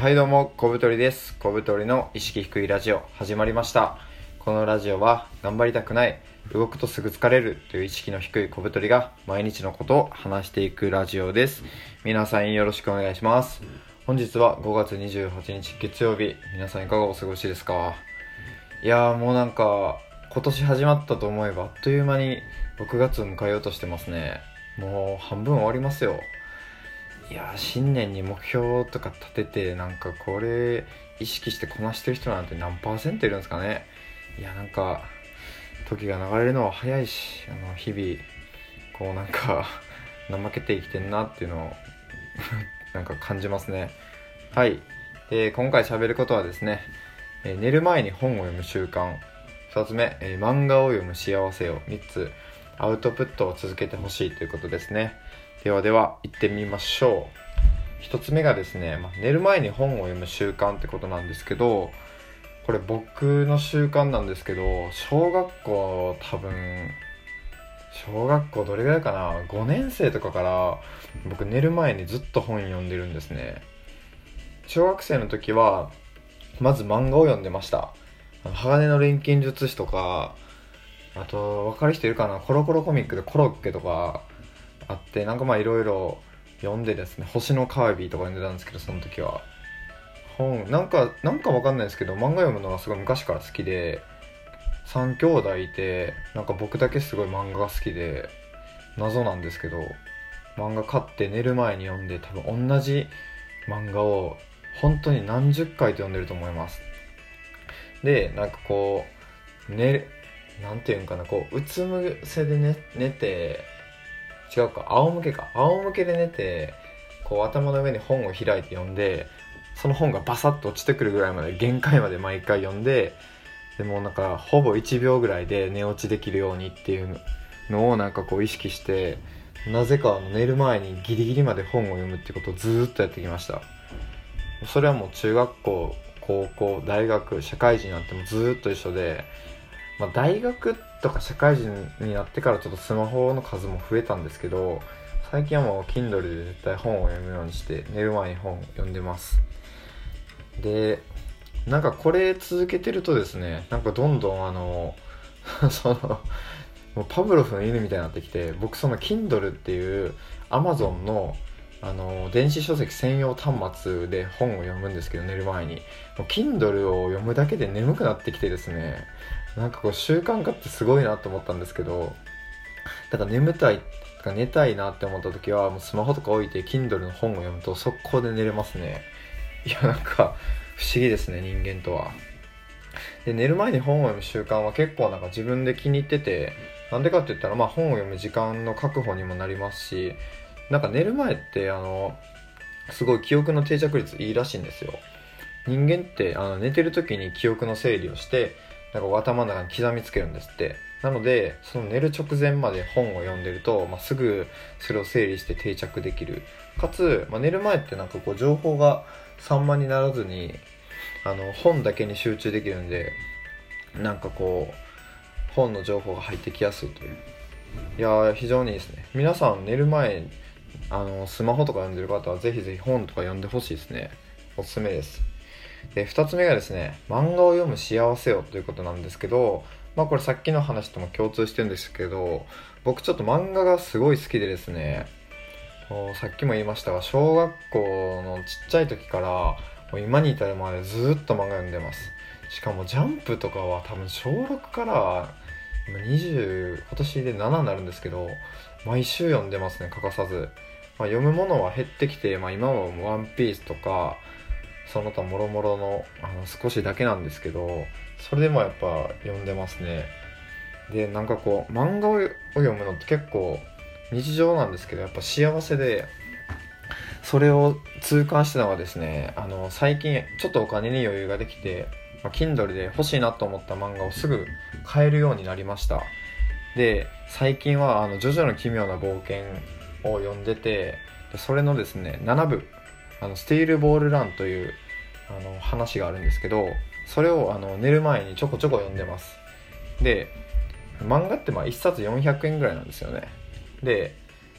はいどうも、小太りです。小太りの意識低いラジオ始まりました。このラジオは頑張りたくない、動くとすぐ疲れるという意識の低い小太りが毎日のことを話していくラジオです。皆さんよろしくお願いします。本日は5月28日月曜日、皆さんいかがお過ごしですか？いやーもうなんか、今年始まったと思えばあっという間に6月を迎えようとしてますね。もう半分終わりますよ。いや新年に目標とか立ててなんかこれ意識してこなしてる人なんて何パーセントいるんですかね。いやなんか時が流れるのは早いしあの日々こうなんか 怠けて生きてんなっていうのを なんか感じますね。はい。で今回喋ることはですね、えー寝る前に本を読む習慣。2つ目、えー漫画を読む幸せを。3つアウトプットを続けてほしいということですね。ではでは行ってみましょう。一つ目がですね、まあ、寝る前に本を読む習慣ってことなんですけどこれ僕の習慣なんですけど小学校多分小学校どれぐらいかな？5年生とかから僕寝る前にずっと本読んでるんですね。小学生の時はまず漫画を読んでました。鋼の錬金術師とかあと分かる人いるかな？コロコロコミックでコロッケとかあってなんかまあいろいろ読んでですね星のカービィとか読んでたんですけどその時は。本なんかなんかわかんないですけど漫画読むのがすごい昔から好きで3兄弟いてなんか僕だけすごい漫画が好きで謎なんですけど漫画買って寝る前に読んで多分同じ漫画を本当に何十回と読んでると思います。でなんかこう寝なんていうんかなこううつむせで寝寝て違うか。仰向けか。仰向けで寝てこう頭の上に本を開いて読んでその本がバサッと落ちてくるぐらいまで限界まで毎回読んででもなんかほぼ1秒ぐらいで寝落ちできるようにっていうのをなんかこう意識してなぜか寝る前にギリギリまで本を読むってことをずっとやってきました。それはもう中学校高校大学社会人なってもずっと一緒でまあ、大学とか社会人になってからちょっとスマホの数も増えたんですけど最近はもう Kindle で絶対本を読むようにして寝る前に本を読んでます。でなんかこれ続けてるとですねなんかどんどんあの そのもうパブロフの犬みたいになってきて僕その Kindle っていう Amazon のあの電子書籍専用端末で本を読むんですけど寝る前に。もう Kindle を読むだけで眠くなってきてですねなんかこう習慣化ってすごいなと思ったんですけどだから眠たいとか寝たいなって思った時はもうスマホとか置いて Kindle の本を読むと速攻で寝れますね。いやなんか不思議ですね人間とは。で寝る前に本を読む習慣は結構なんか自分で気に入っててなんでかって言ったらまあ本を読む時間の確保にもなりますしなんか寝る前ってあのすごい記憶の定着率いいらしいんですよ。人間ってあの寝てる時に記憶の整理をしてなんか頭の中に刻みつけるんですって。なのでその寝る直前まで本を読んでると、まあ、すぐそれを整理して定着できる。かつ、まあ、寝る前ってなんかこう情報が散漫にならずにあの本だけに集中できるんでなんかこう本の情報が入ってきやすいという。いや非常にいいですね。皆さん寝る前あのスマホとか読んでる方はぜひぜひ本とか読んでほしいですね。おすすめです。で2つ目がですね漫画を読む幸せをということなんですけどまあこれさっきの話とも共通してるんですけど僕ちょっと漫画がすごい好きでですねさっきも言いましたが小学校のちっちゃい時からもう今に至るまでずっと漫画読んでます。しかもジャンプとかは多分小6から今20今年で7になるんですけど毎週読んでますね欠かさず、まあ、読むものは減ってきて、まあ、今は「ワンピースとかその他もろもろのあの少しだけなんですけどそれでもやっぱ読んでますね。でなんかこう漫画を読むのって結構日常なんですけどやっぱ幸せでそれを痛感したのがですねあの最近ちょっとお金に余裕ができて、まあ、Kindle で欲しいなと思った漫画をすぐ買えるようになりました。で最近は「あのジョジョの奇妙な冒険」を読んでてそれのですね7部。あのスティールボールランというあの話があるんですけどそれをあの寝る前にちょこちょこ読んでます。で漫画ってまあ1冊400円ぐらいなんですよね。で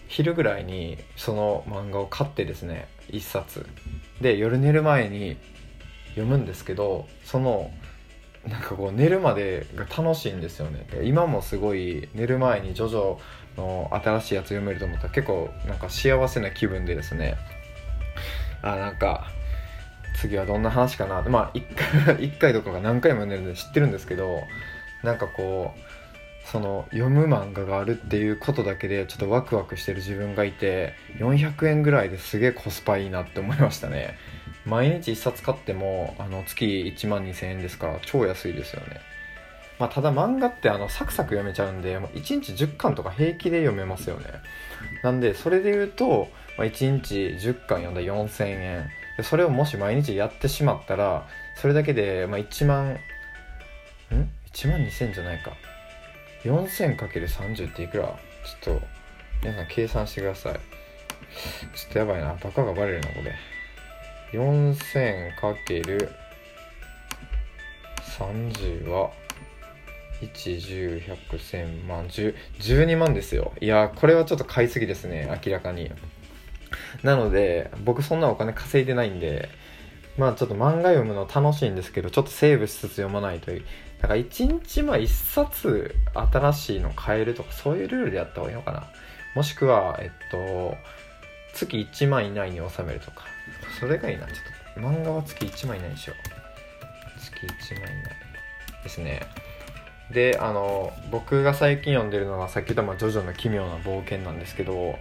昼ぐらいにその漫画を買ってですね1冊。で夜寝る前に読むんですけどそのなんかこう寝るまでが楽しいんですよね。今もすごい寝る前にジョジョの新しいやつ読めると思ったら結構なんか幸せな気分でですね。あなんか次はどんな話かな。まあ1回 ,1 回とかが何回も読んでるんで知ってるんですけどなんかこうその読む漫画があるっていうことだけでちょっとワクワクしてる自分がいて400円ぐらいですげえコスパいいなって思いましたね。毎日1冊買ってもあの月1万2000円ですから超安いですよね。まあ、ただ漫画ってあのサクサク読めちゃうんで、1日10巻とか平気で読めますよね。なんでそれで言うと、まあ、1日10巻読んだら4000円。それをもし毎日やってしまったらそれだけで、まあ、1万ん？1万2000じゃないか。4000×30 っていくら？ちょっと皆さん計算してください。ちょっとやばいな。バカがバレるなこれ。4000×30 は1101001000万10 12万ですよ。いやこれはちょっと買いすぎですね明らかに。なので僕そんなお金稼いでないんでまあちょっと漫画読むの楽しいんですけどちょっとセーブしつつ読まないという。だから1日まあ1冊新しいの買えるとかそういうルールでやった方がいいのかな。もしくはえっと月1万以内に収めるとか。それがいいな。ちょっと漫画は月1万以内にしよう。月1万以内ですね。であの僕が最近読んでるのがさっき言った「ジョジョの奇妙な冒険」なんですけど、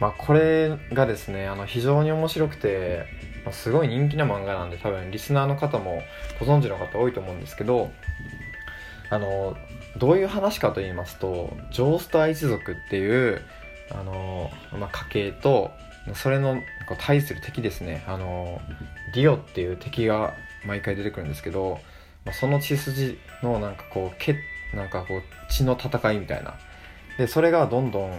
まあ、これがですねあの非常に面白くて、まあ、すごい人気な漫画なんで多分リスナーの方もご存知の方多いと思うんですけどあのどういう話かと言いますとジョースター一族っていうあの、まあ、家系とそれの対する敵ですね。あのディオっていう敵が毎回出てくるんですけどまあ、その血筋のなんかこうけなんかこう血の戦いみたいな。でそれがどんどん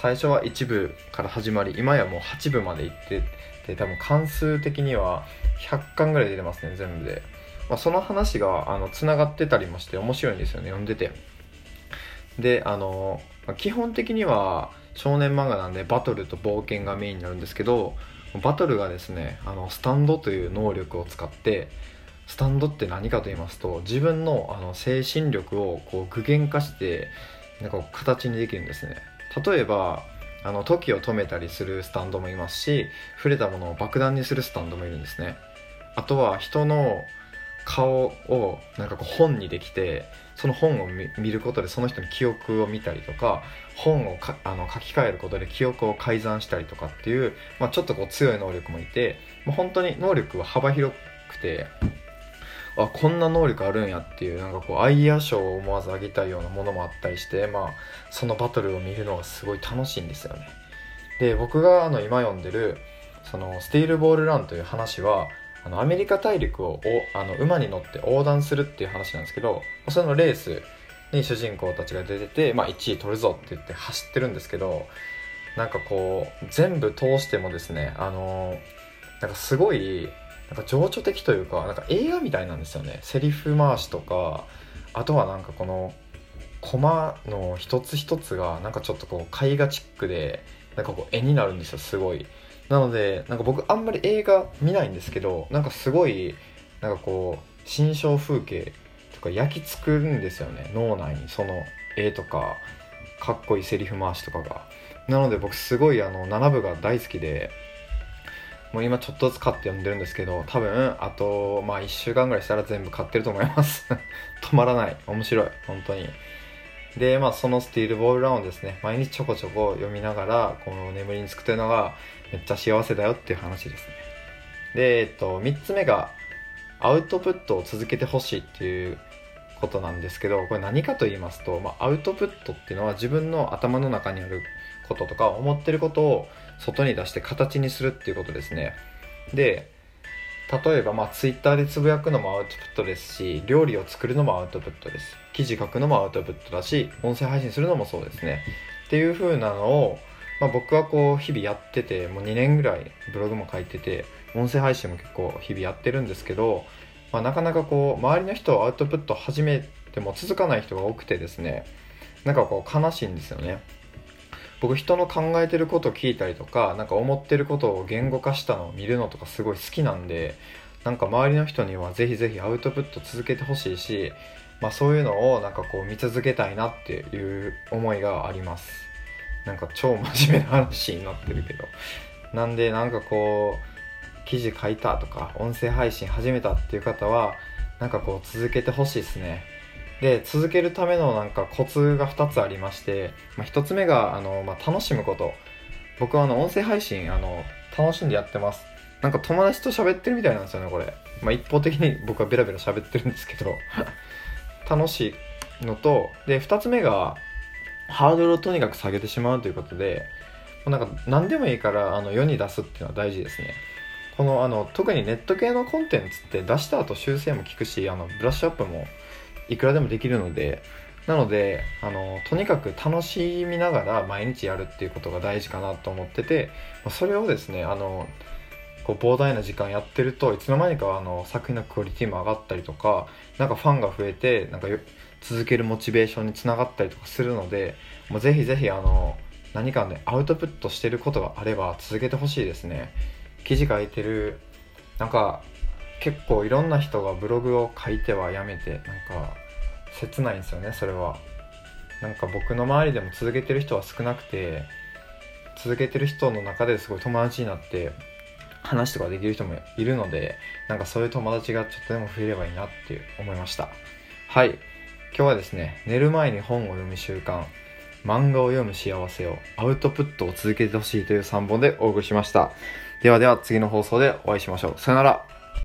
最初は1部から始まり今やもう8部までいってて多分関数的には100巻ぐらい出てますね全部で、まあ、その話があのつながってたりもして面白いんですよね読んでて。であの基本的には少年漫画なんでバトルと冒険がメインになるんですけどバトルがですねあのスタンドという能力を使ってスタンドって何かと言いますと自分のあの精神力をこう具現化してなんか形にできるんですね。例えばあの時を止めたりするスタンドもいますし触れたものを爆弾にするスタンドもいるんですね。あとは人の顔をなんかこう本にできてその本を見ることでその人の記憶を見たりとか本をかあの書き換えることで記憶を改ざんしたりとかっていう、まあ、ちょっとこう強い能力もいてもう本当に能力は幅広くてあこんな能力あるんやっていうなんかこうアイア賞を思わずあげたいようなものもあったりしてまあそのバトルを見るのがすごい楽しいんですよね。で僕があの今読んでるそのスティールボールランという話はあのアメリカ大陸をあの馬に乗って横断するっていう話なんですけどそのレースに主人公たちが出てて、まあ、1位取るぞって言って走ってるんですけどなんかこう全部通してもですねあのなんかすごいなんか情緒的というかなんか映画みたいなんですよね。セリフ回しとかあとはなんかこのコマの一つ一つがなんかちょっとこう絵画チックでなんかこう絵になるんですよすごい。なのでなんか僕あんまり映画見ないんですけどなんかすごいなんかこう心象風景とか焼き付くんですよね。脳内にその絵とかかっこいいセリフ回しとかが。なので僕すごいあの7部が大好きでもう今ちょっとずつ買って読んでるんですけど多分あとまあ1週間ぐらいしたら全部買ってると思います。止まらない。面白い。本当に。でまあそのスティールボールラウンドですね。毎日ちょこちょこ読みながらこの眠りにつくというのがめっちゃ幸せだよっていう話ですね。でえっと3つ目がアウトプットを続けてほしいっていうことなんですけどこれ何かと言いますと、まあ、アウトプットっていうのは自分の頭の中にあることとか思ってることを外に出して形にするっていうことですね。で例えばまあ Twitter でつぶやくのもアウトプットですし料理を作るのもアウトプットです。記事書くのもアウトプットだし音声配信するのもそうですね。っていう風なのを、まあ、僕はこう日々やっててもう2年ぐらいブログも書いてて音声配信も結構日々やってるんですけど、まあ、なかなかこう周りの人をアウトプット始めても続かない人が多くてですねなんかこう悲しいんですよね。僕人の考えてることを聞いたりとかなんか思ってることを言語化したのを見るのとかすごい好きなんでなんか周りの人にはぜひぜひアウトプット続けてほしいし、まあ、そういうのをなんかこう見続けたいなっていう思いがあります。なんか超真面目な話になってるけど。なんでなんかこう記事書いたとか音声配信始めたっていう方はなんかこう続けてほしいですね。で続けるためのなんかコツが2つありまして、まあ、1つ目があの、まあ、楽しむこと。僕はあの音声配信あの楽しんでやってます。なんか友達と喋ってるみたいなんですよねこれ、まあ、一方的に僕はベラベラ喋ってるんですけど。楽しいのとで2つ目がハードルをとにかく下げてしまうということでなんか何でもいいからあの世に出すっていうのは大事ですね。このあの特にネット系のコンテンツって出した後修正も効くしあのブラッシュアップもいくらでもできるのでなのであのとにかく楽しみながら毎日やるっていうことが大事かなと思っててそれをですねあのこう膨大な時間やってるといつの間にかあの作品のクオリティも上がったりとかなんかファンが増えてなんか続けるモチベーションにつながったりとかするのでもうぜひぜひあの何かねアウトプットしてることがあれば続けてほしいですね。記事書いてるなんか結構いろんな人がブログを書いてはやめてなんか切ないんですよねそれは。なんか僕の周りでも続けてる人は少なくて続けてる人の中ですごい友達になって話とかできる人もいるのでなんかそういう友達がちょっとでも増えればいいなって思いました。はい。今日はですね寝る前に本を読む習慣漫画を読む幸せをアウトプットを続けてほしいという3本でお送りしました。ではでは次の放送でお会いしましょう。さよなら。